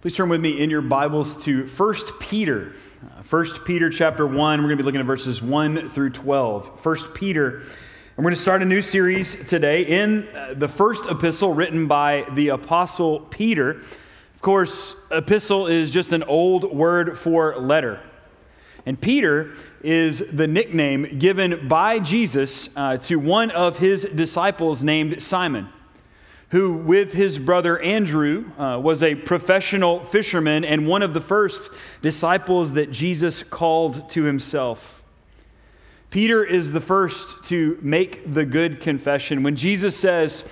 Please turn with me in your Bibles to 1 Peter. Uh, 1 Peter chapter 1, we're going to be looking at verses 1 through 12. 1 Peter, and we're going to start a new series today in uh, the first epistle written by the Apostle Peter. Of course, epistle is just an old word for letter. And Peter is the nickname given by Jesus uh, to one of his disciples named Simon who, with his brother Andrew, uh, was a professional fisherman and one of the first disciples that Jesus called to himself. Peter is the first to make the good confession. When Jesus says,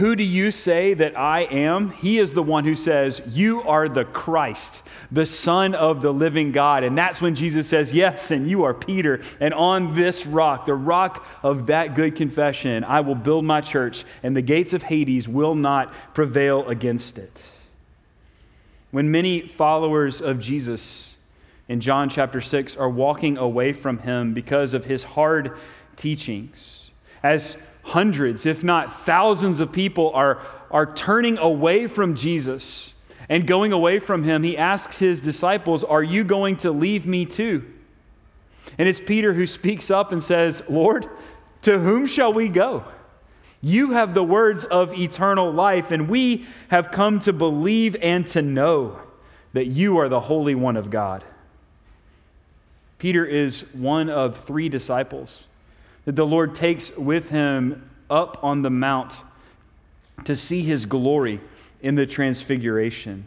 who do you say that I am? He is the one who says, You are the Christ, the Son of the living God. And that's when Jesus says, Yes, and you are Peter. And on this rock, the rock of that good confession, I will build my church, and the gates of Hades will not prevail against it. When many followers of Jesus in John chapter 6 are walking away from him because of his hard teachings, as hundreds, if not thousands of people are, are turning away from Jesus and going away from him, he asks his disciples, Are you going to leave me too? And it's Peter who speaks up and says, Lord, to whom shall we go? You have the words of eternal life, and we have come to believe and to know that you are the Holy One of God. Peter is one of three disciples that the Lord takes with him up on the mount to see his glory in the transfiguration.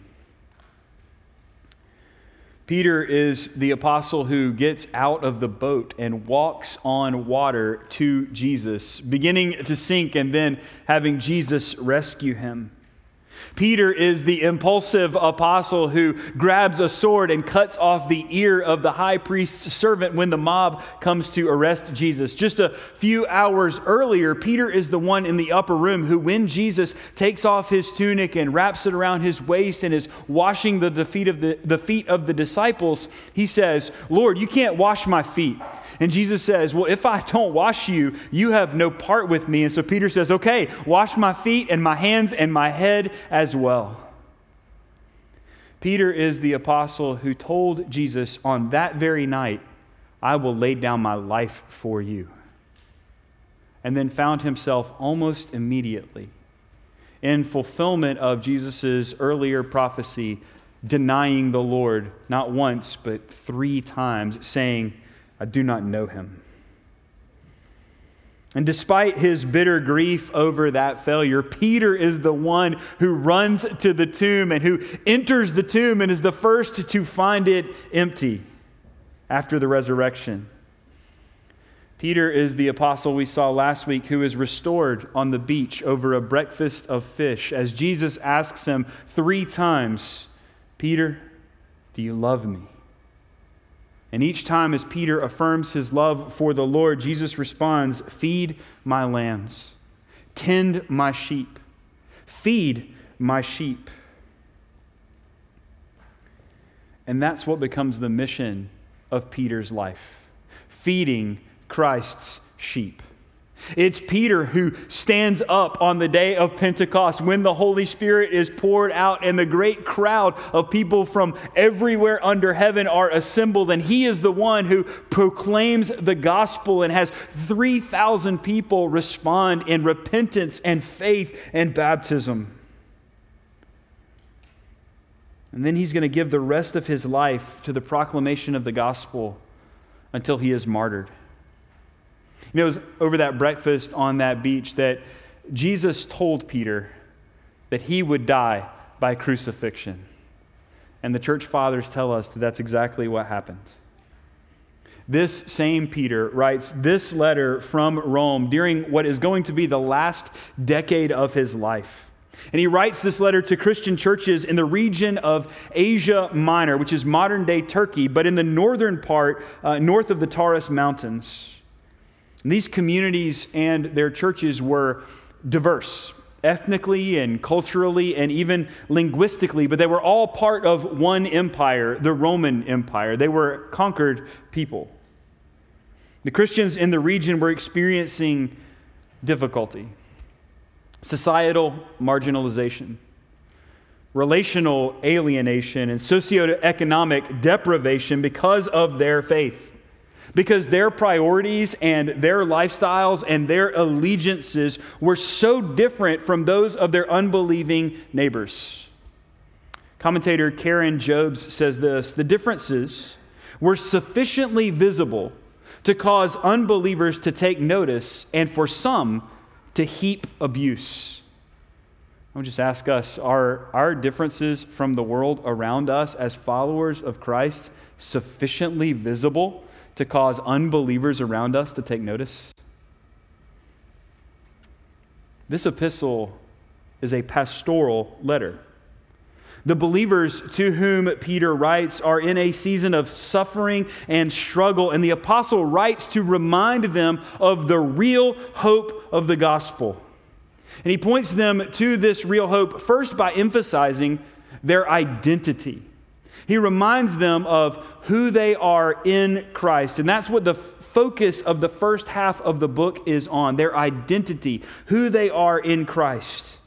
Peter is the apostle who gets out of the boat and walks on water to Jesus, beginning to sink and then having Jesus rescue him. Peter is the impulsive apostle who grabs a sword and cuts off the ear of the high priest's servant when the mob comes to arrest Jesus. Just a few hours earlier, Peter is the one in the upper room who, when Jesus takes off his tunic and wraps it around his waist and is washing the feet of the, the feet of the disciples, he says, Lord, you can't wash my feet. And Jesus says, Well, if I don't wash you, you have no part with me. And so Peter says, Okay, wash my feet and my hands and my head as well. Peter is the apostle who told Jesus on that very night, I will lay down my life for you. And then found himself almost immediately in fulfillment of Jesus' earlier prophecy, denying the Lord not once, but three times, saying, I do not know him. And despite his bitter grief over that failure, Peter is the one who runs to the tomb and who enters the tomb and is the first to find it empty after the resurrection. Peter is the apostle we saw last week who is restored on the beach over a breakfast of fish as Jesus asks him three times, Peter, do you love me? And each time, as Peter affirms his love for the Lord, Jesus responds Feed my lambs, tend my sheep, feed my sheep. And that's what becomes the mission of Peter's life feeding Christ's sheep. It's Peter who stands up on the day of Pentecost when the Holy Spirit is poured out and the great crowd of people from everywhere under heaven are assembled. And he is the one who proclaims the gospel and has 3,000 people respond in repentance and faith and baptism. And then he's going to give the rest of his life to the proclamation of the gospel until he is martyred. You know, it was over that breakfast on that beach that Jesus told Peter that he would die by crucifixion. And the church fathers tell us that that's exactly what happened. This same Peter writes this letter from Rome during what is going to be the last decade of his life. And he writes this letter to Christian churches in the region of Asia Minor, which is modern day Turkey, but in the northern part, uh, north of the Taurus Mountains. And these communities and their churches were diverse, ethnically and culturally and even linguistically, but they were all part of one empire, the Roman Empire. They were conquered people. The Christians in the region were experiencing difficulty, societal marginalization, relational alienation, and socioeconomic deprivation because of their faith. Because their priorities and their lifestyles and their allegiances were so different from those of their unbelieving neighbors. Commentator Karen Jobes says this the differences were sufficiently visible to cause unbelievers to take notice and for some to heap abuse. I would just ask us are our differences from the world around us as followers of Christ sufficiently visible to cause unbelievers around us to take notice? This epistle is a pastoral letter. The believers to whom Peter writes are in a season of suffering and struggle, and the apostle writes to remind them of the real hope of the gospel. And he points them to this real hope first by emphasizing their identity. He reminds them of who they are in Christ. And that's what the focus of the first half of the book is on their identity, who they are in Christ.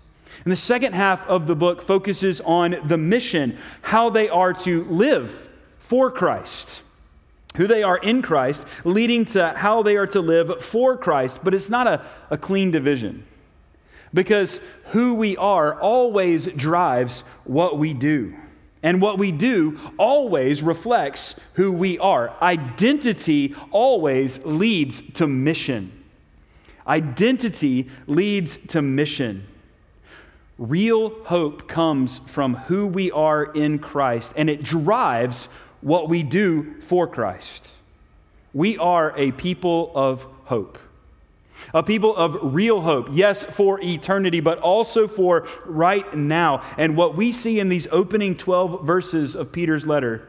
And the second half of the book focuses on the mission, how they are to live for Christ, who they are in Christ, leading to how they are to live for Christ. But it's not a, a clean division because who we are always drives what we do. And what we do always reflects who we are. Identity always leads to mission. Identity leads to mission. Real hope comes from who we are in Christ, and it drives what we do for Christ. We are a people of hope, a people of real hope, yes, for eternity, but also for right now. And what we see in these opening 12 verses of Peter's letter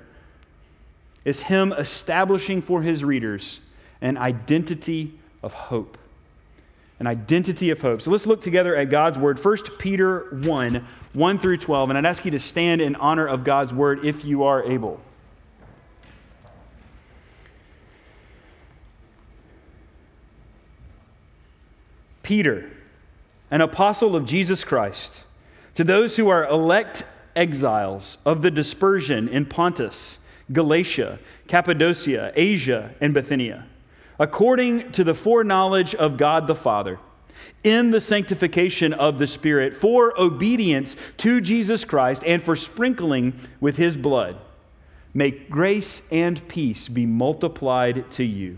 is him establishing for his readers an identity of hope an identity of hope. So let's look together at God's word. 1 Peter 1 1 through 12. And I'd ask you to stand in honor of God's word if you are able. Peter, an apostle of Jesus Christ, to those who are elect exiles of the dispersion in Pontus, Galatia, Cappadocia, Asia, and Bithynia according to the foreknowledge of God the Father, in the sanctification of the Spirit, for obedience to Jesus Christ, and for sprinkling with his blood. May grace and peace be multiplied to you.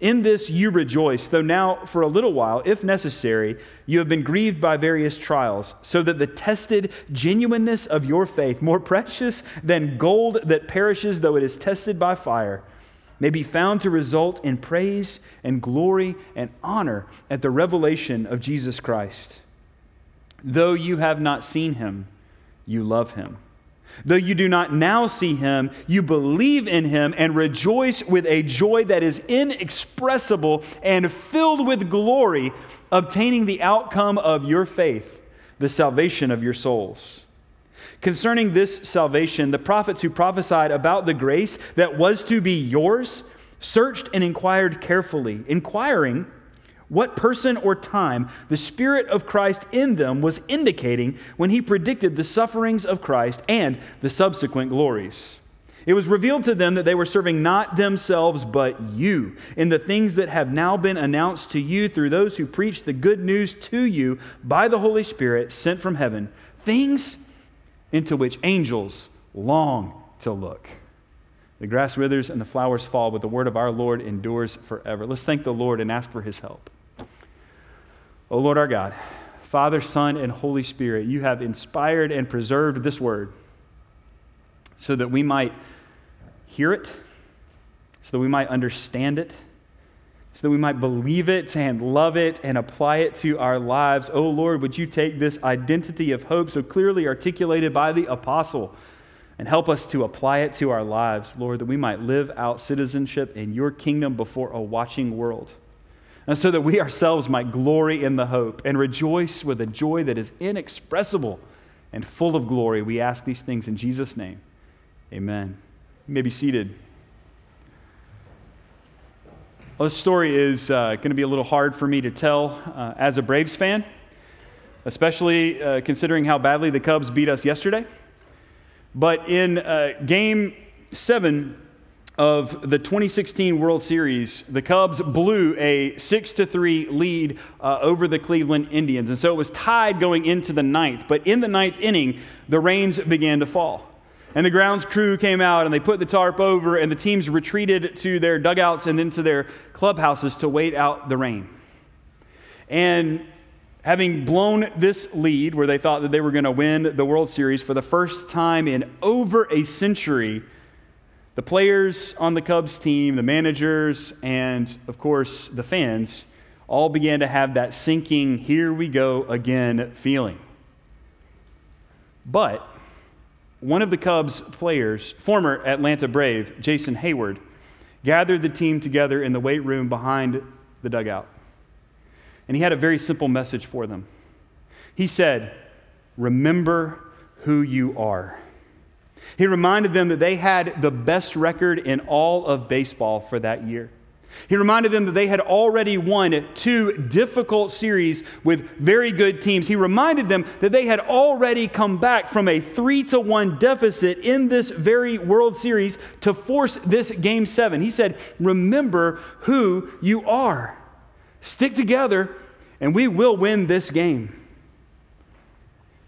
In this you rejoice, though now for a little while, if necessary, you have been grieved by various trials, so that the tested genuineness of your faith, more precious than gold that perishes though it is tested by fire, may be found to result in praise and glory and honor at the revelation of Jesus Christ. Though you have not seen him, you love him. Though you do not now see him, you believe in him and rejoice with a joy that is inexpressible and filled with glory, obtaining the outcome of your faith, the salvation of your souls. Concerning this salvation, the prophets who prophesied about the grace that was to be yours searched and inquired carefully, inquiring what person or time the Spirit of Christ in them was indicating when he predicted the sufferings of Christ and the subsequent glories. It was revealed to them that they were serving not themselves, but you, in the things that have now been announced to you through those who preach the good news to you by the Holy Spirit sent from heaven. Things into which angels long to look. The grass withers and the flowers fall, but the word of our Lord endures forever. Let's thank the Lord and ask for his help. O Lord our God, Father, Son, and Holy Spirit, you have inspired and preserved this word so that we might hear it, so that we might understand it, so that we might believe it and love it and apply it to our lives. Oh Lord, would you take this identity of hope so clearly articulated by the apostle and help us to apply it to our lives, Lord, that we might live out citizenship in your kingdom before a watching world. And so that we ourselves might glory in the hope and rejoice with a joy that is inexpressible and full of glory. We ask these things in Jesus' name. Amen. You may be seated. Well, this story is uh, going to be a little hard for me to tell uh, as a Braves fan, especially uh, considering how badly the Cubs beat us yesterday. But in uh, game seven of the 2016 World Series, the Cubs blew a 6 to 3 lead uh, over the Cleveland Indians. And so it was tied going into the ninth. But in the ninth inning, the rains began to fall. And the grounds crew came out and they put the tarp over, and the teams retreated to their dugouts and into their clubhouses to wait out the rain. And having blown this lead, where they thought that they were going to win the World Series for the first time in over a century, the players on the Cubs team, the managers, and of course the fans all began to have that sinking, here we go again feeling. But one of the Cubs players, former Atlanta Brave, Jason Heyward, gathered the team together in the weight room behind the dugout. And he had a very simple message for them. He said, Remember who you are. He reminded them that they had the best record in all of baseball for that year. He reminded them that they had already won two difficult series with very good teams. He reminded them that they had already come back from a 3 to 1 deficit in this very World Series to force this game 7. He said, "Remember who you are. Stick together and we will win this game."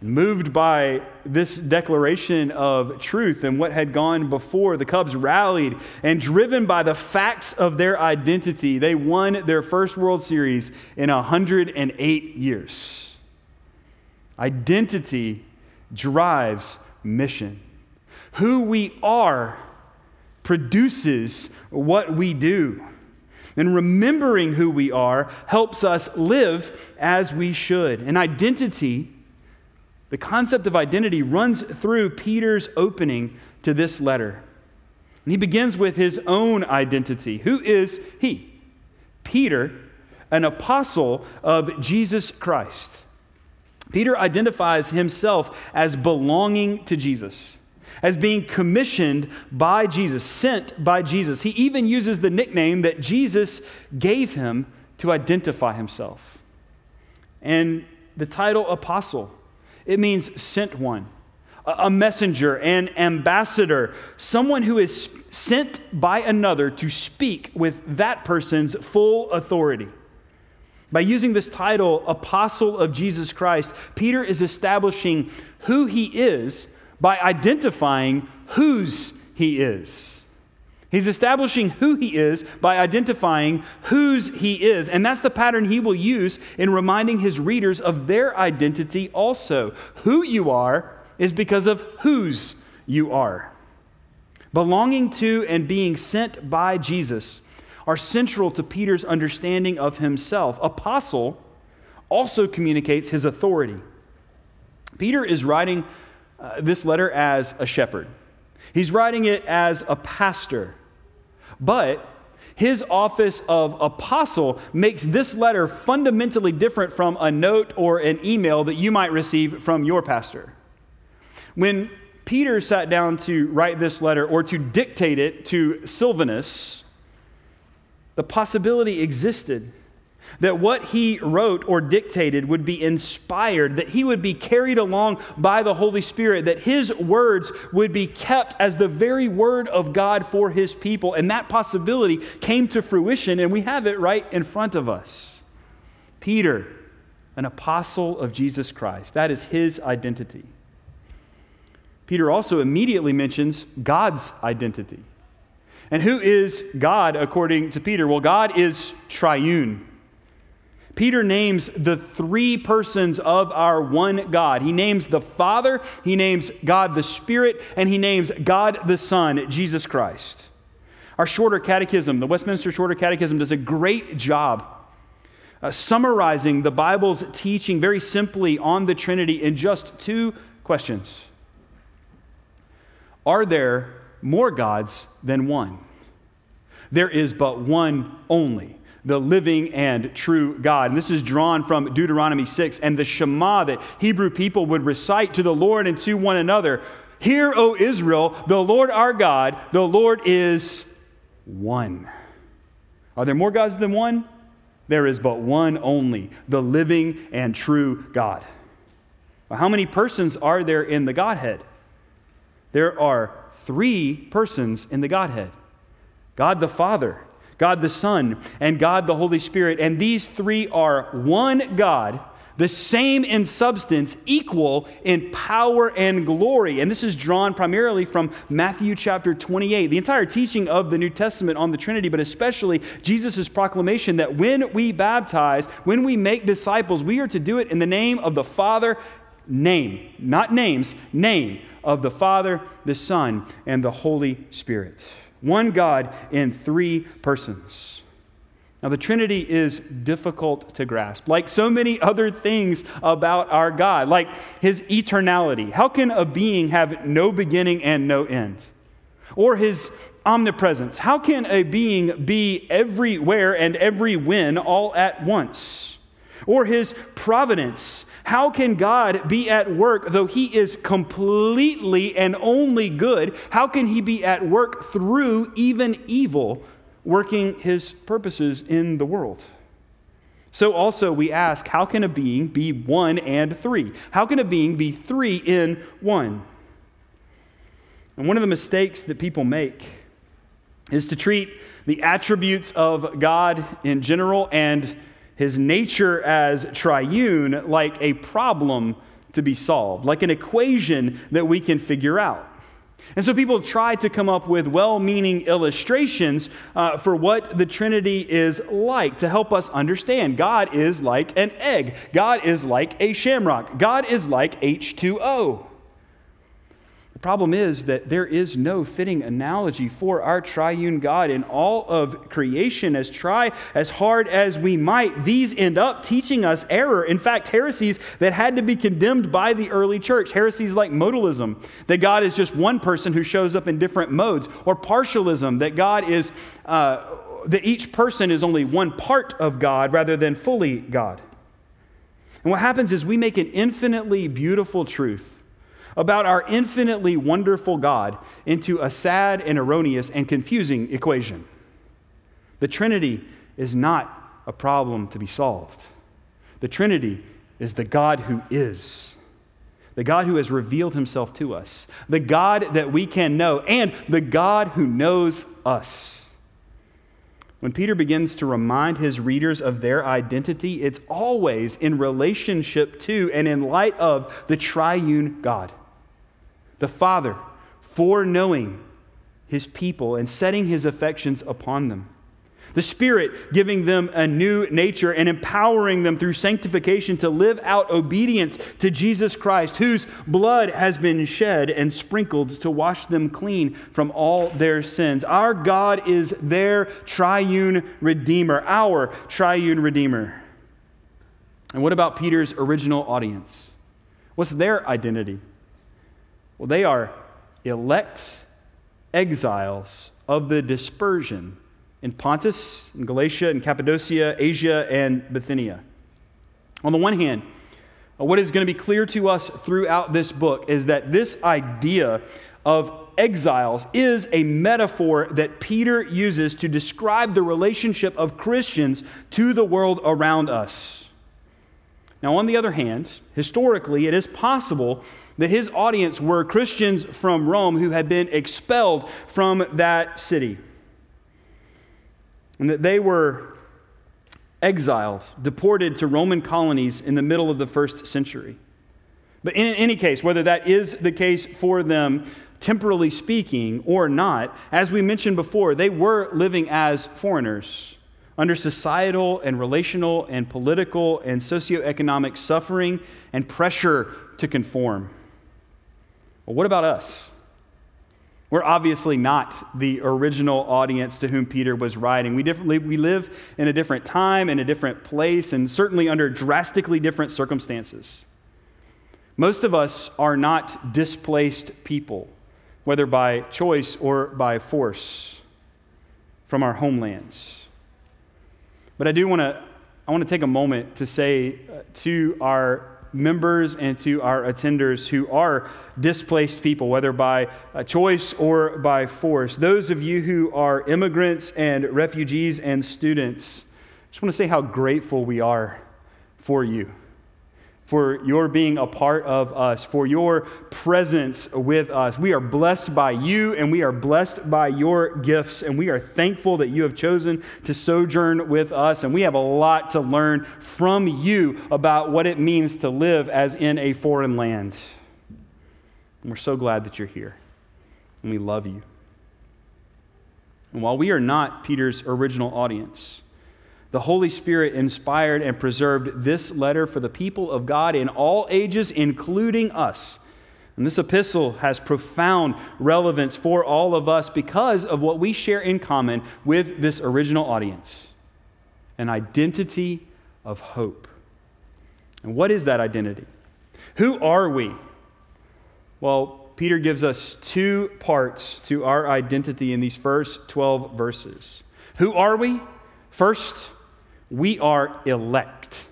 Moved by this declaration of truth and what had gone before, the Cubs rallied and driven by the facts of their identity, they won their first World Series in 108 years. Identity drives mission. Who we are produces what we do. And remembering who we are helps us live as we should. And identity the concept of identity runs through Peter's opening to this letter. And he begins with his own identity. Who is he? Peter, an apostle of Jesus Christ. Peter identifies himself as belonging to Jesus, as being commissioned by Jesus, sent by Jesus. He even uses the nickname that Jesus gave him to identify himself. And the title apostle it means sent one, a messenger, an ambassador, someone who is sent by another to speak with that person's full authority. By using this title, Apostle of Jesus Christ, Peter is establishing who he is by identifying whose he is. He's establishing who he is by identifying whose he is. And that's the pattern he will use in reminding his readers of their identity also. Who you are is because of whose you are. Belonging to and being sent by Jesus are central to Peter's understanding of himself. Apostle also communicates his authority. Peter is writing uh, this letter as a shepherd. He's writing it as a pastor. But his office of apostle makes this letter fundamentally different from a note or an email that you might receive from your pastor. When Peter sat down to write this letter or to dictate it to Silvanus, the possibility existed that what he wrote or dictated would be inspired, that he would be carried along by the Holy Spirit, that his words would be kept as the very word of God for his people. And that possibility came to fruition, and we have it right in front of us. Peter, an apostle of Jesus Christ, that is his identity. Peter also immediately mentions God's identity. And who is God according to Peter? Well, God is triune. Peter names the three persons of our one God. He names the Father, he names God the Spirit, and he names God the Son, Jesus Christ. Our shorter catechism, the Westminster Shorter Catechism, does a great job uh, summarizing the Bible's teaching very simply on the Trinity in just two questions Are there more gods than one? There is but one only the living and true God. And this is drawn from Deuteronomy 6 and the Shema that Hebrew people would recite to the Lord and to one another. Hear, O Israel, the Lord our God, the Lord is one. Are there more gods than one? There is but one only, the living and true God. How many persons are there in the Godhead? There are three persons in the Godhead God the Father, God the Son, and God the Holy Spirit. And these three are one God, the same in substance, equal in power and glory. And this is drawn primarily from Matthew chapter 28, the entire teaching of the New Testament on the Trinity, but especially Jesus' proclamation that when we baptize, when we make disciples, we are to do it in the name of the Father, name, not names, name of the Father, the Son, and the Holy Spirit. One God in three persons. Now, the Trinity is difficult to grasp, like so many other things about our God, like his eternality. How can a being have no beginning and no end? Or his omnipresence. How can a being be everywhere and every when all at once? Or his providence. How can God be at work though he is completely and only good? How can he be at work through even evil, working his purposes in the world? So, also, we ask how can a being be one and three? How can a being be three in one? And one of the mistakes that people make is to treat the attributes of God in general and his nature as triune like a problem to be solved, like an equation that we can figure out. And so people try to come up with well meaning illustrations uh, for what the Trinity is like to help us understand. God is like an egg, God is like a shamrock, God is like H2O. Problem is that there is no fitting analogy for our triune God in all of creation. As try as hard as we might, these end up teaching us error. In fact, heresies that had to be condemned by the early church, heresies like modalism, that God is just one person who shows up in different modes, or partialism, that God is, uh, that each person is only one part of God rather than fully God. And what happens is we make an infinitely beautiful truth about our infinitely wonderful God into a sad and erroneous and confusing equation. The Trinity is not a problem to be solved. The Trinity is the God who is, the God who has revealed himself to us, the God that we can know, and the God who knows us. When Peter begins to remind his readers of their identity, it's always in relationship to and in light of the triune God the Father foreknowing his people and setting his affections upon them. The Spirit giving them a new nature and empowering them through sanctification to live out obedience to Jesus Christ, whose blood has been shed and sprinkled to wash them clean from all their sins. Our God is their triune Redeemer, our triune Redeemer. And what about Peter's original audience? What's their identity? Well, they are elect exiles of the dispersion in Pontus, in Galatia, in Cappadocia, Asia, and Bithynia. On the one hand, uh, what is going to be clear to us throughout this book is that this idea of exiles is a metaphor that Peter uses to describe the relationship of Christians to the world around us. Now, on the other hand, historically, it is possible that his audience were Christians from Rome who had been expelled from that city. And that they were exiled, deported to Roman colonies in the middle of the first century. But in any case, whether that is the case for them, temporally speaking, or not, as we mentioned before, they were living as foreigners under societal and relational and political and socioeconomic suffering and pressure to conform. Well, what about us? We're obviously not the original audience to whom Peter was writing. We, differently, we live in a different time, in a different place, and certainly under drastically different circumstances. Most of us are not displaced people, whether by choice or by force, from our homelands. But I do want to I want to take a moment to say uh, to our members and to our attenders who are displaced people, whether by uh, choice or by force. Those of you who are immigrants and refugees and students, I just want to say how grateful we are for you for your being a part of us, for your presence with us. We are blessed by you and we are blessed by your gifts, and we are thankful that you have chosen to sojourn with us. And we have a lot to learn from you about what it means to live as in a foreign land. And we're so glad that you're here, and we love you. And while we are not Peter's original audience, the Holy Spirit inspired and preserved this letter for the people of God in all ages, including us. And this epistle has profound relevance for all of us because of what we share in common with this original audience an identity of hope. And what is that identity? Who are we? Well, Peter gives us two parts to our identity in these first 12 verses. Who are we? First, we are elect.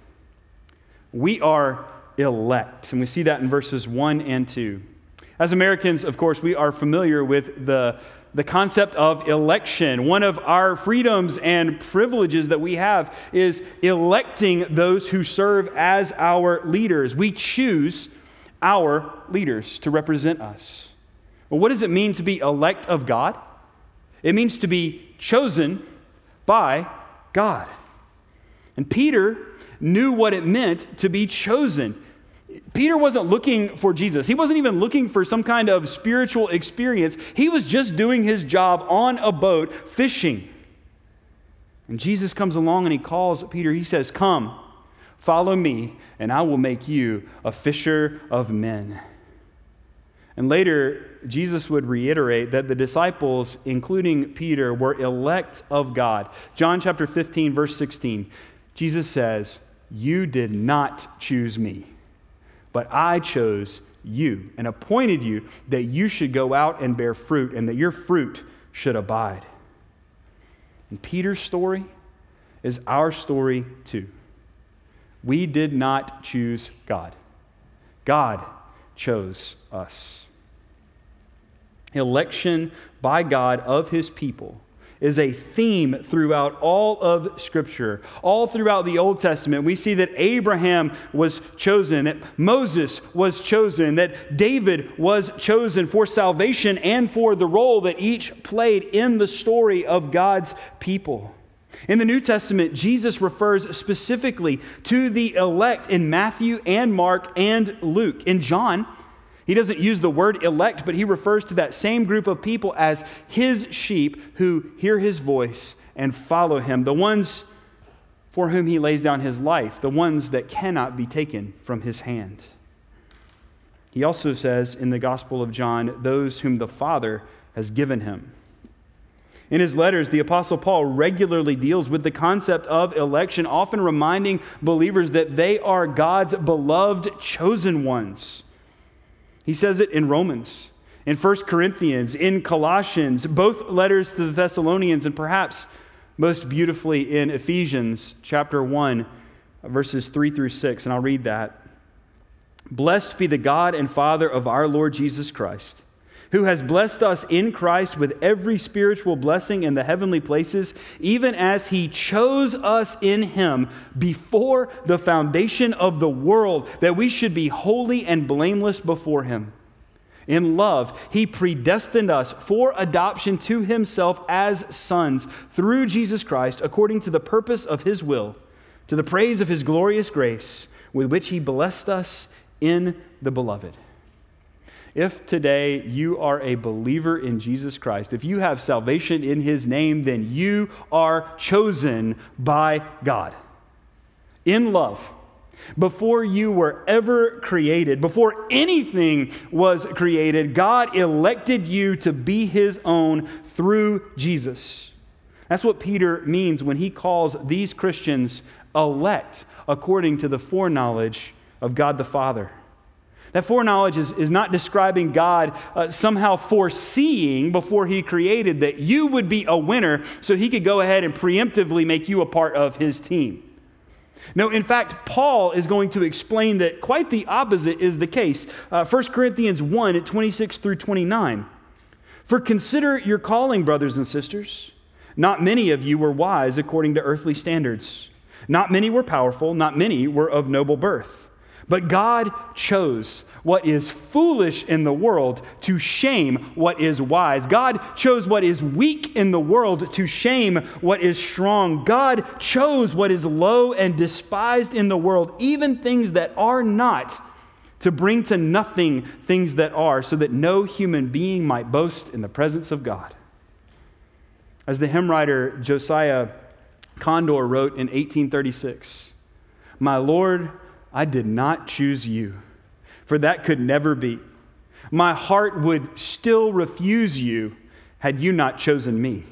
We are elect. And we see that in verses 1 and 2. As Americans, of course, we are familiar with the, the concept of election. One of our freedoms and privileges that we have is electing those who serve as our leaders. We choose our leaders to represent us. Well, what does it mean to be elect of God? It means to be chosen by God. And Peter knew what it meant to be chosen. Peter wasn't looking for Jesus. He wasn't even looking for some kind of spiritual experience. He was just doing his job on a boat fishing. And Jesus comes along and he calls Peter. He says, Come, follow me, and I will make you a fisher of men. And later, Jesus would reiterate that the disciples, including Peter, were elect of God. John chapter 15, verse 16. Jesus says, You did not choose me, but I chose you and appointed you that you should go out and bear fruit and that your fruit should abide. And Peter's story is our story too. We did not choose God, God chose us. Election by God of his people is a theme throughout all of Scripture. All throughout the Old Testament, we see that Abraham was chosen, that Moses was chosen, that David was chosen for salvation and for the role that each played in the story of God's people. In the New Testament, Jesus refers specifically to the elect in Matthew and Mark and Luke. In John, he doesn't use the word elect, but he refers to that same group of people as his sheep who hear his voice and follow him, the ones for whom he lays down his life, the ones that cannot be taken from his hand. He also says in the Gospel of John, those whom the Father has given him. In his letters, the Apostle Paul regularly deals with the concept of election, often reminding believers that they are God's beloved chosen ones. He says it in Romans, in 1 Corinthians, in Colossians, both letters to the Thessalonians, and perhaps most beautifully in Ephesians chapter 1, verses 3 through 6. And I'll read that. Blessed be the God and Father of our Lord Jesus Christ who has blessed us in Christ with every spiritual blessing in the heavenly places, even as he chose us in him before the foundation of the world, that we should be holy and blameless before him. In love, he predestined us for adoption to himself as sons through Jesus Christ, according to the purpose of his will, to the praise of his glorious grace, with which he blessed us in the beloved. If today you are a believer in Jesus Christ, if you have salvation in his name, then you are chosen by God in love. Before you were ever created, before anything was created, God elected you to be his own through Jesus. That's what Peter means when he calls these Christians elect according to the foreknowledge of God the Father. That foreknowledge is, is not describing God uh, somehow foreseeing before He created that you would be a winner so He could go ahead and preemptively make you a part of His team. No, in fact, Paul is going to explain that quite the opposite is the case. Uh, 1 Corinthians 1 at 26 through 29. For consider your calling, brothers and sisters. Not many of you were wise according to earthly standards. Not many were powerful, not many were of noble birth. But God chose what is foolish in the world to shame what is wise. God chose what is weak in the world to shame what is strong. God chose what is low and despised in the world, even things that are not, to bring to nothing things that are, so that no human being might boast in the presence of God. As the hymn writer Josiah Conder wrote in 1836, My Lord, I did not choose you, for that could never be. My heart would still refuse you had you not chosen me.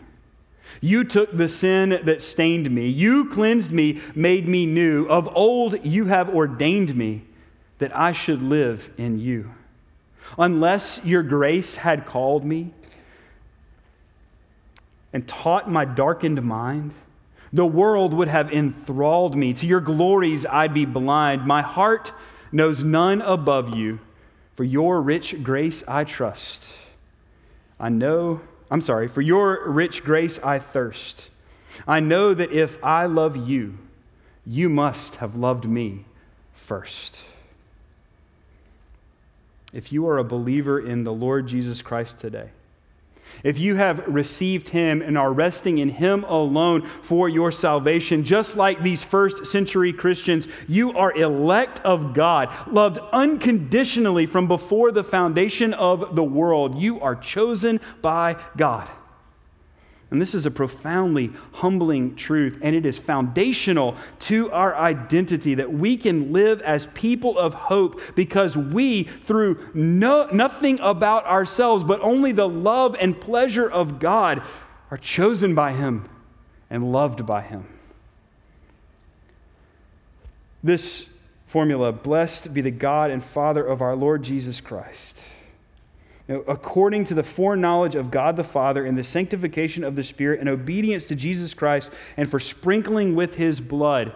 You took the sin that stained me. You cleansed me, made me new. Of old, you have ordained me that I should live in you. Unless your grace had called me and taught my darkened mind, the world would have enthralled me. To your glories I'd be blind. My heart knows none above you. For your rich grace I trust. I know, I'm sorry, for your rich grace I thirst. I know that if I love you, you must have loved me first. If you are a believer in the Lord Jesus Christ today, if you have received him and are resting in him alone for your salvation, just like these first century Christians, you are elect of God, loved unconditionally from before the foundation of the world. You are chosen by God. And this is a profoundly humbling truth, and it is foundational to our identity that we can live as people of hope because we, through no, nothing about ourselves, but only the love and pleasure of God, are chosen by Him and loved by Him. This formula blessed be the God and Father of our Lord Jesus Christ you know, according to the foreknowledge of God the Father and the sanctification of the Spirit and obedience to Jesus Christ and for sprinkling with his blood.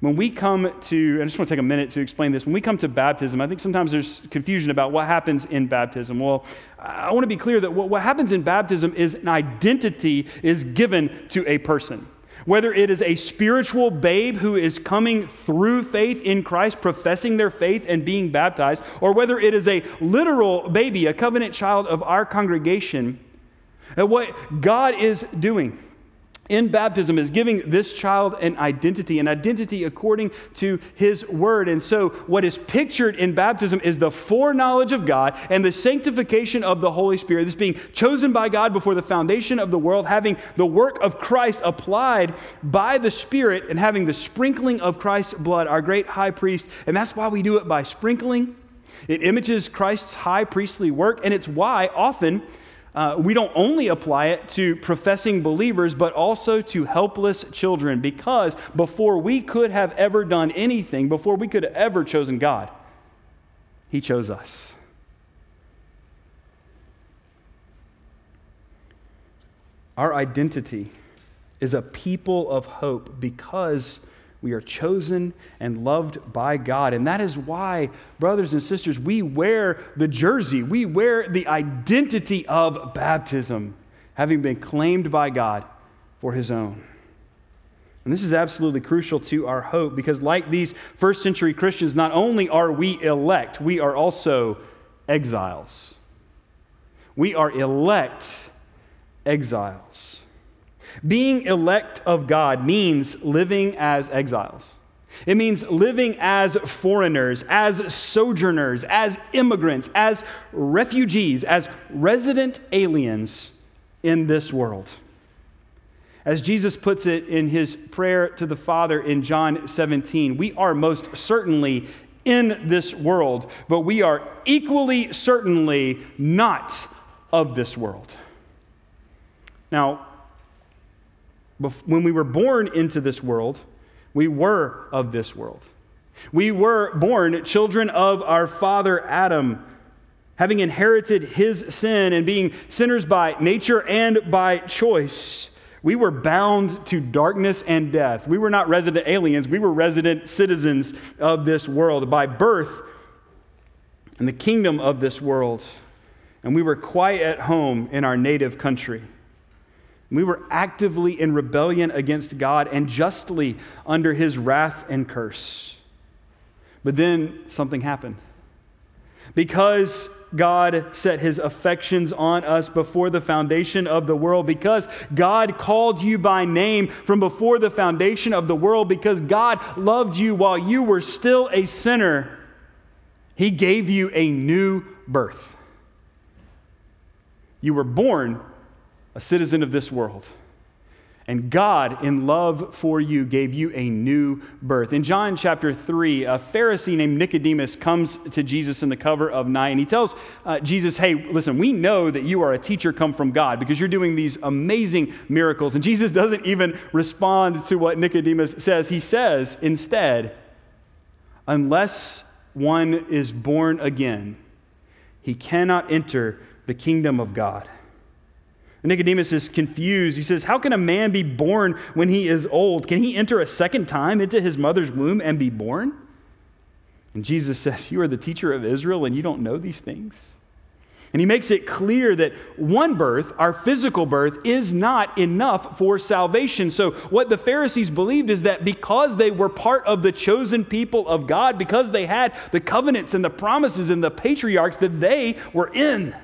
When we come to, I just want to take a minute to explain this. When we come to baptism, I think sometimes there's confusion about what happens in baptism. Well, I want to be clear that what happens in baptism is an identity is given to a person whether it is a spiritual babe who is coming through faith in Christ, professing their faith and being baptized, or whether it is a literal baby, a covenant child of our congregation, uh, what God is doing in baptism is giving this child an identity, an identity according to his word. And so, what is pictured in baptism is the foreknowledge of God and the sanctification of the Holy Spirit. This being chosen by God before the foundation of the world, having the work of Christ applied by the Spirit, and having the sprinkling of Christ's blood, our great high priest. And that's why we do it by sprinkling. It images Christ's high priestly work, and it's why often uh, we don't only apply it to professing believers, but also to helpless children, because before we could have ever done anything, before we could have ever chosen God, He chose us. Our identity is a people of hope because we are chosen and loved by God. And that is why, brothers and sisters, we wear the jersey, we wear the identity of baptism, having been claimed by God for his own. And this is absolutely crucial to our hope because, like these first century Christians, not only are we elect, we are also exiles. We are elect exiles. Being elect of God means living as exiles. It means living as foreigners, as sojourners, as immigrants, as refugees, as resident aliens in this world. As Jesus puts it in his prayer to the Father in John 17, we are most certainly in this world, but we are equally certainly not of this world. Now, when we were born into this world, we were of this world. We were born children of our father Adam, having inherited his sin and being sinners by nature and by choice. We were bound to darkness and death. We were not resident aliens, we were resident citizens of this world by birth in the kingdom of this world. And we were quite at home in our native country. We were actively in rebellion against God and justly under his wrath and curse. But then something happened. Because God set his affections on us before the foundation of the world, because God called you by name from before the foundation of the world, because God loved you while you were still a sinner, he gave you a new birth. You were born a citizen of this world. And God, in love for you, gave you a new birth. In John chapter 3, a Pharisee named Nicodemus comes to Jesus in the cover of night, and he tells uh, Jesus, Hey, listen, we know that you are a teacher come from God because you're doing these amazing miracles. And Jesus doesn't even respond to what Nicodemus says. He says instead, Unless one is born again, he cannot enter the kingdom of God. Nicodemus is confused. He says, How can a man be born when he is old? Can he enter a second time into his mother's womb and be born? And Jesus says, You are the teacher of Israel and you don't know these things? And he makes it clear that one birth, our physical birth, is not enough for salvation. So, what the Pharisees believed is that because they were part of the chosen people of God, because they had the covenants and the promises and the patriarchs, that they were in.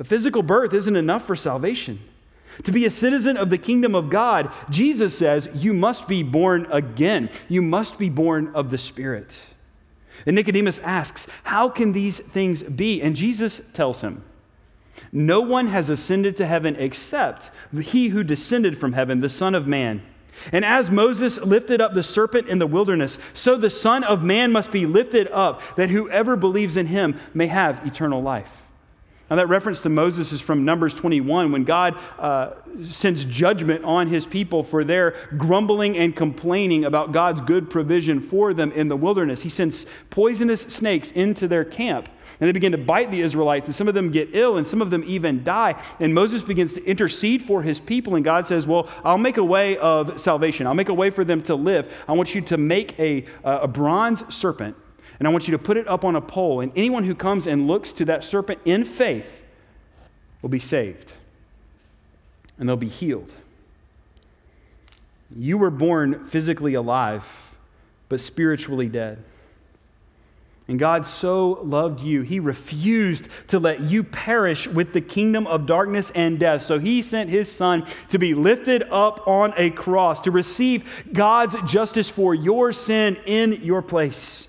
But physical birth isn't enough for salvation. To be a citizen of the kingdom of God, Jesus says you must be born again. You must be born of the Spirit. And Nicodemus asks, How can these things be? And Jesus tells him, No one has ascended to heaven except he who descended from heaven, the Son of Man. And as Moses lifted up the serpent in the wilderness, so the Son of Man must be lifted up, that whoever believes in him may have eternal life. Now, that reference to Moses is from Numbers 21 when God uh, sends judgment on his people for their grumbling and complaining about God's good provision for them in the wilderness. He sends poisonous snakes into their camp. And they begin to bite the Israelites, and some of them get ill, and some of them even die. And Moses begins to intercede for his people, and God says, Well, I'll make a way of salvation. I'll make a way for them to live. I want you to make a, a bronze serpent and I want you to put it up on a pole. And anyone who comes and looks to that serpent in faith will be saved and they'll be healed. You were born physically alive, but spiritually dead. And God so loved you, He refused to let you perish with the kingdom of darkness and death. So He sent His Son to be lifted up on a cross, to receive God's justice for your sin in your place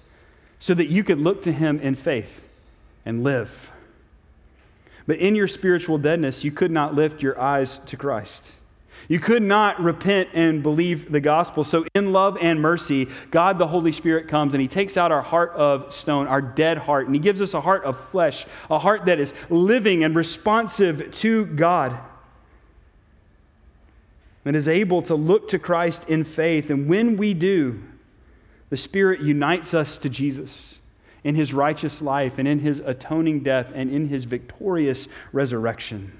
so that you could look to him in faith and live. But in your spiritual deadness, you could not lift your eyes to Christ. You could not repent and believe the gospel. So, in love and mercy, God the Holy Spirit comes and He takes out our heart of stone, our dead heart, and He gives us a heart of flesh, a heart that is living and responsive to God, and is able to look to Christ in faith. And when we do, the Spirit unites us to Jesus in his righteous life and in his atoning death and in his victorious resurrection.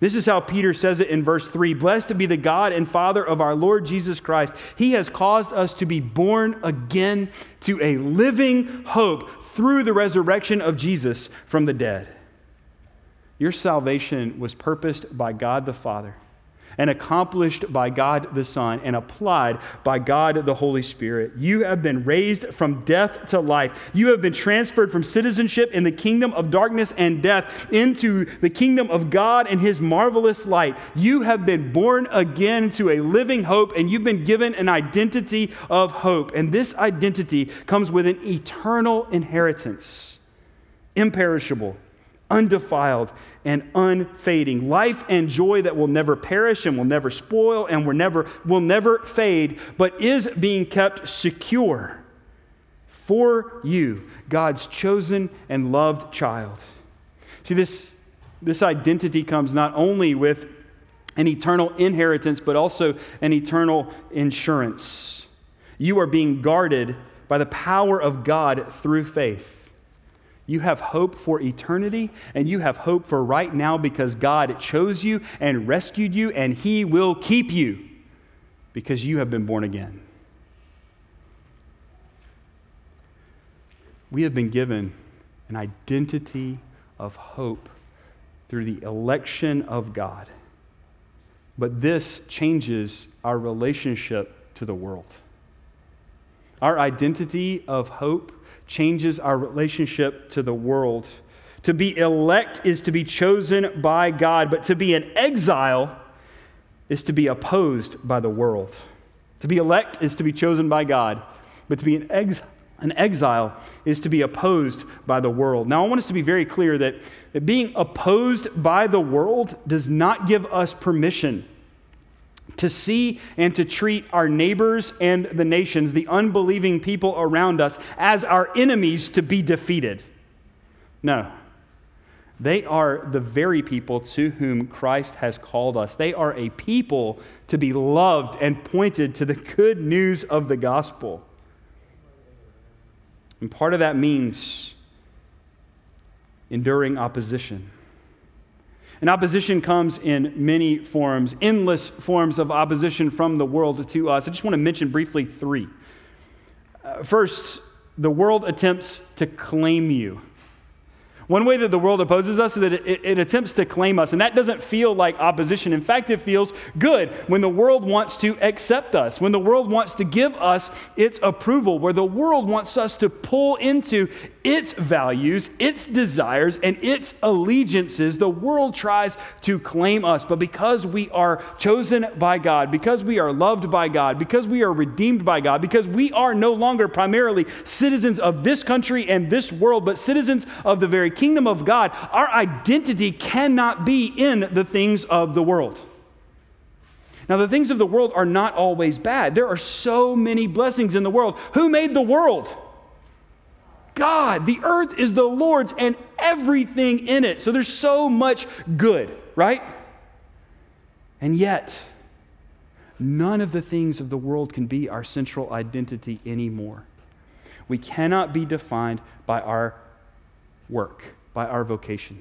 This is how Peter says it in verse 3 Blessed be the God and Father of our Lord Jesus Christ. He has caused us to be born again to a living hope through the resurrection of Jesus from the dead. Your salvation was purposed by God the Father and accomplished by God the Son and applied by God the Holy Spirit. You have been raised from death to life. You have been transferred from citizenship in the kingdom of darkness and death into the kingdom of God and His marvelous light. You have been born again to a living hope, and you've been given an identity of hope. And this identity comes with an eternal inheritance, imperishable undefiled and unfading. Life and joy that will never perish and will never spoil and will never, will never fade, but is being kept secure for you, God's chosen and loved child. See, this, this identity comes not only with an eternal inheritance, but also an eternal insurance. You are being guarded by the power of God through faith. You have hope for eternity, and you have hope for right now because God chose you and rescued you, and He will keep you because you have been born again. We have been given an identity of hope through the election of God. But this changes our relationship to the world. Our identity of hope changes our relationship to the world. To be elect is to be chosen by God, but to be an exile is to be opposed by the world. To be elect is to be chosen by God, but to be an, ex- an exile is to be opposed by the world. Now, I want us to be very clear that, that being opposed by the world does not give us permission to see and to treat our neighbors and the nations, the unbelieving people around us, as our enemies to be defeated. No. They are the very people to whom Christ has called us. They are a people to be loved and pointed to the good news of the gospel. And part of that means enduring opposition. And opposition comes in many forms, endless forms of opposition from the world to us. I just want to mention briefly three. Uh, first, the world attempts to claim you. One way that the world opposes us is that it, it, attempts to claim us, and that doesn't feel like opposition. In fact, it feels good when the world wants to accept us, when the world wants to give us its approval, where the world wants us to pull into its values, its desires, and its allegiances. The world tries to claim us, but because we are chosen by God, because we are loved by God, because we are redeemed by God, because we are no longer primarily citizens of this country and this world, but citizens of the very kingdom of God, our identity cannot be in the things of the world. Now, the things of the world are not always bad. There are so many blessings in the world. Who made the world? God. The earth is the Lord's and everything in it. So there's so much good, right? And yet, none of the things of the world can be our central identity anymore. We cannot be defined by our work, by our vocation.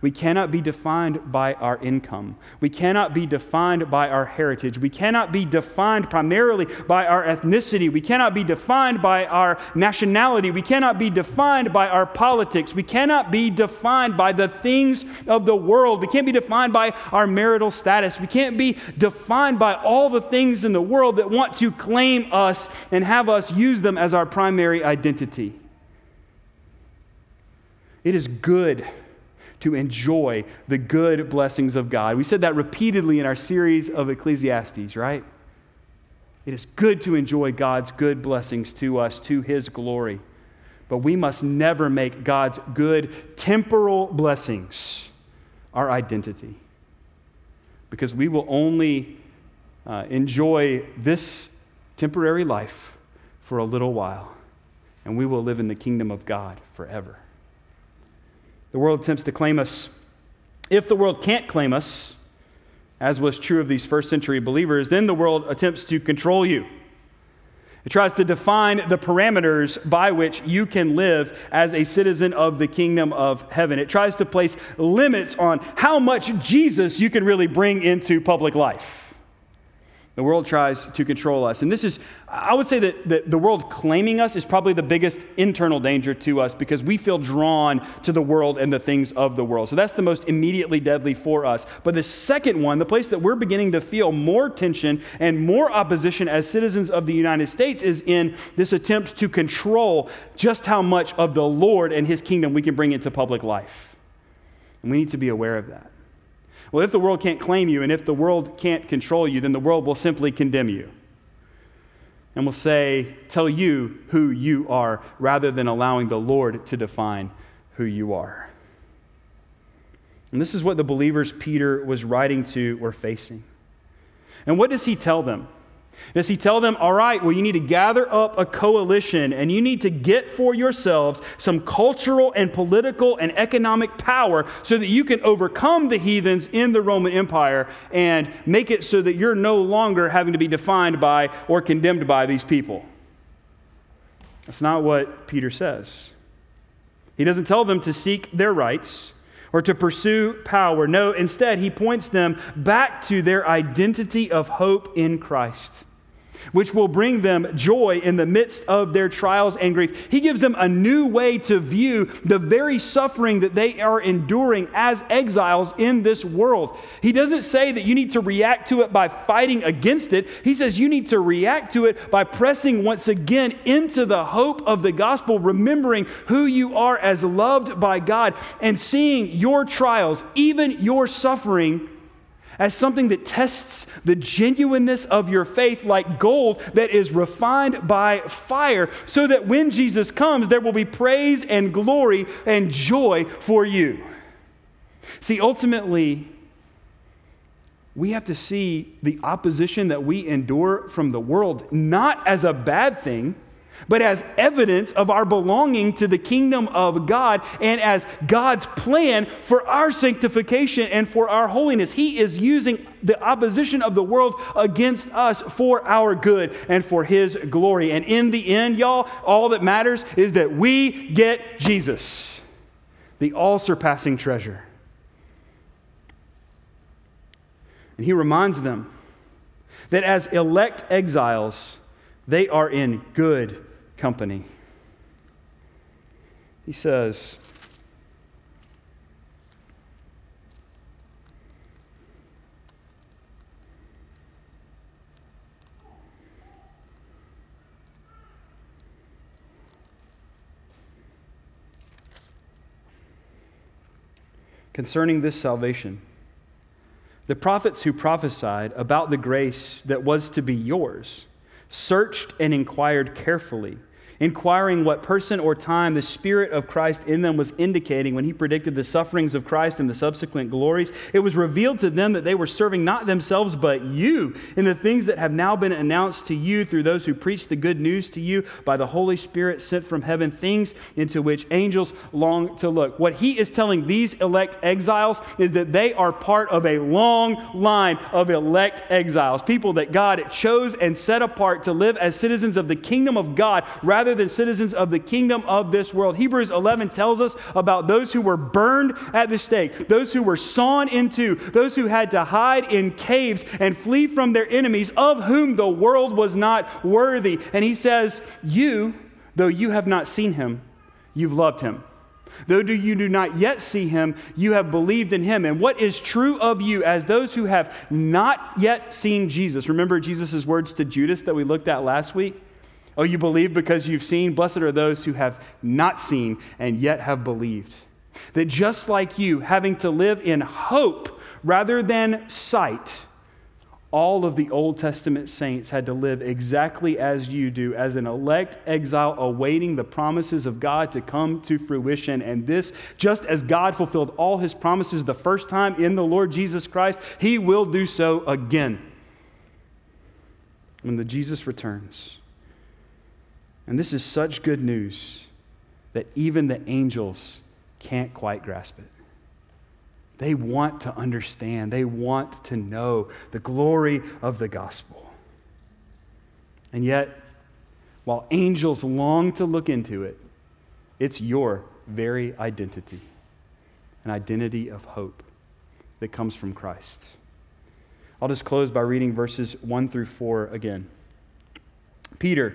We cannot be defined by our income. We cannot be defined by our heritage. We cannot be defined primarily by our ethnicity. We cannot be defined by our nationality. We cannot be defined by our politics. We cannot be defined by the things of the world. We can't be defined by our marital status. We can't be defined by all the things in the world that want to claim us and have us use them as our primary identity. It is good to enjoy the good blessings of God. We said that repeatedly in our series of Ecclesiastes, right? It is good to enjoy God's good blessings to us, to His glory. But we must never make God's good temporal blessings our identity. Because we will only uh, enjoy this temporary life for a little while, and we will live in the kingdom of God forever. The world attempts to claim us. If the world can't claim us, as was true of these first century believers, then the world attempts to control you. It tries to define the parameters by which you can live as a citizen of the kingdom of heaven. It tries to place limits on how much Jesus you can really bring into public life. The world tries to control us. And this is, I would say that the, the world claiming us is probably the biggest internal danger to us because we feel drawn to the world and the things of the world. So that's the most immediately deadly for us. But the second one, the place that we're beginning to feel more tension and more opposition as citizens of the United States, is in this attempt to control just how much of the Lord and his kingdom we can bring into public life. And we need to be aware of that. Well, if the world can't claim you and if the world can't control you, then the world will simply condemn you and will say, tell you who you are, rather than allowing the Lord to define who you are. And this is what the believers Peter was writing to were facing. And what does he tell them? Does he tell them, all right, well, you need to gather up a coalition and you need to get for yourselves some cultural and political and economic power so that you can overcome the heathens in the Roman Empire and make it so that you're no longer having to be defined by or condemned by these people? That's not what Peter says. He doesn't tell them to seek their rights or to pursue power. No, instead, he points them back to their identity of hope in Christ which will bring them joy in the midst of their trials and grief. He gives them a new way to view the very suffering that they are enduring as exiles in this world. He doesn't say that you need to react to it by fighting against it. He says you need to react to it by pressing once again into the hope of the gospel, remembering who you are as loved by God and seeing your trials, even your suffering as something that tests the genuineness of your faith, like gold that is refined by fire, so that when Jesus comes, there will be praise and glory and joy for you. See, ultimately, we have to see the opposition that we endure from the world not as a bad thing but as evidence of our belonging to the kingdom of God and as God's plan for our sanctification and for our holiness. He is using the opposition of the world against us for our good and for His glory. And in the end, y'all, all that matters is that we get Jesus, the all surpassing treasure. And He reminds them that as elect exiles, they are in good company. He says, concerning this salvation. The prophets who prophesied about the grace that was to be yours searched and inquired carefully inquiring what person or time the Spirit of Christ in them was indicating when he predicted the sufferings of Christ and the subsequent glories. It was revealed to them that they were serving not themselves, but you in the things that have now been announced to you through those who preach the good news to you by the Holy Spirit sent from heaven, things into which angels long to look. What he is telling these elect exiles is that they are part of a long line of elect exiles, people that God chose and set apart to live as citizens of the kingdom of God rather rather than citizens of the kingdom of this world. Hebrews 11 tells us about those who were burned at the stake, those who were sawn into, those who had to hide in caves and flee from their enemies, of whom the world was not worthy. And he says, You, though you have not seen him, you've loved him. Though you do not yet see him, you have believed in him. And what is true of you as those who have not yet seen Jesus? Remember Jesus' words to Judas that we looked at last week? Oh, you believe because you've seen? Blessed are those who have not seen and yet have believed. That just like you, having to live in hope rather than sight, all of the Old Testament saints had to live exactly as you do, as an elect exile, awaiting the promises of God to come to fruition. And this, just as God fulfilled all his promises the first time in the Lord Jesus Christ, he will do so again when the Jesus returns. And this is such good news that even the angels can't quite grasp it. They want to understand, they want to know the glory of the gospel. And yet, while angels long to look into it, it's your very identity an identity of hope that comes from Christ. I'll just close by reading verses 1 through 4 again. Peter,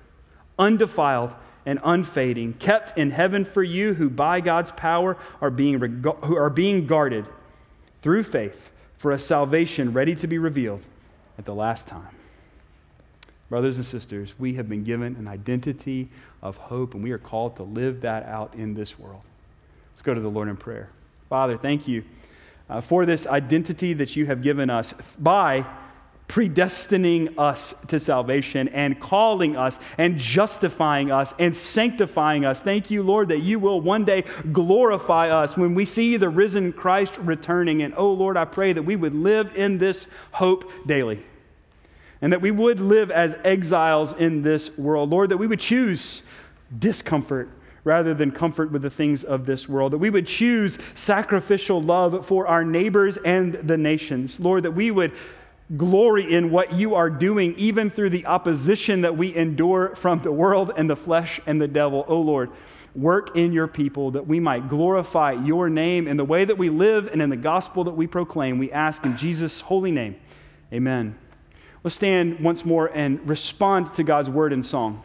undefiled and unfading, kept in heaven for you, who by God's power are being, reg- who are being guarded through faith for a salvation ready to be revealed at the last time. Brothers and sisters, we have been given an identity of hope, and we are called to live that out in this world. Let's go to the Lord in prayer. Father, thank you uh, for this identity that you have given us by predestining us to salvation and calling us and justifying us and sanctifying us. Thank you, Lord, that you will one day glorify us when we see the risen Christ returning. And oh, Lord, I pray that we would live in this hope daily and that we would live as exiles in this world. Lord, that we would choose discomfort rather than comfort with the things of this world. That we would choose sacrificial love for our neighbors and the nations. Lord, that we would glory in what you are doing, even through the opposition that we endure from the world and the flesh and the devil. Oh Lord, work in your people that we might glorify your name in the way that we live and in the gospel that we proclaim. We ask in Jesus' holy name. Amen. Let's stand once more and respond to God's word in song.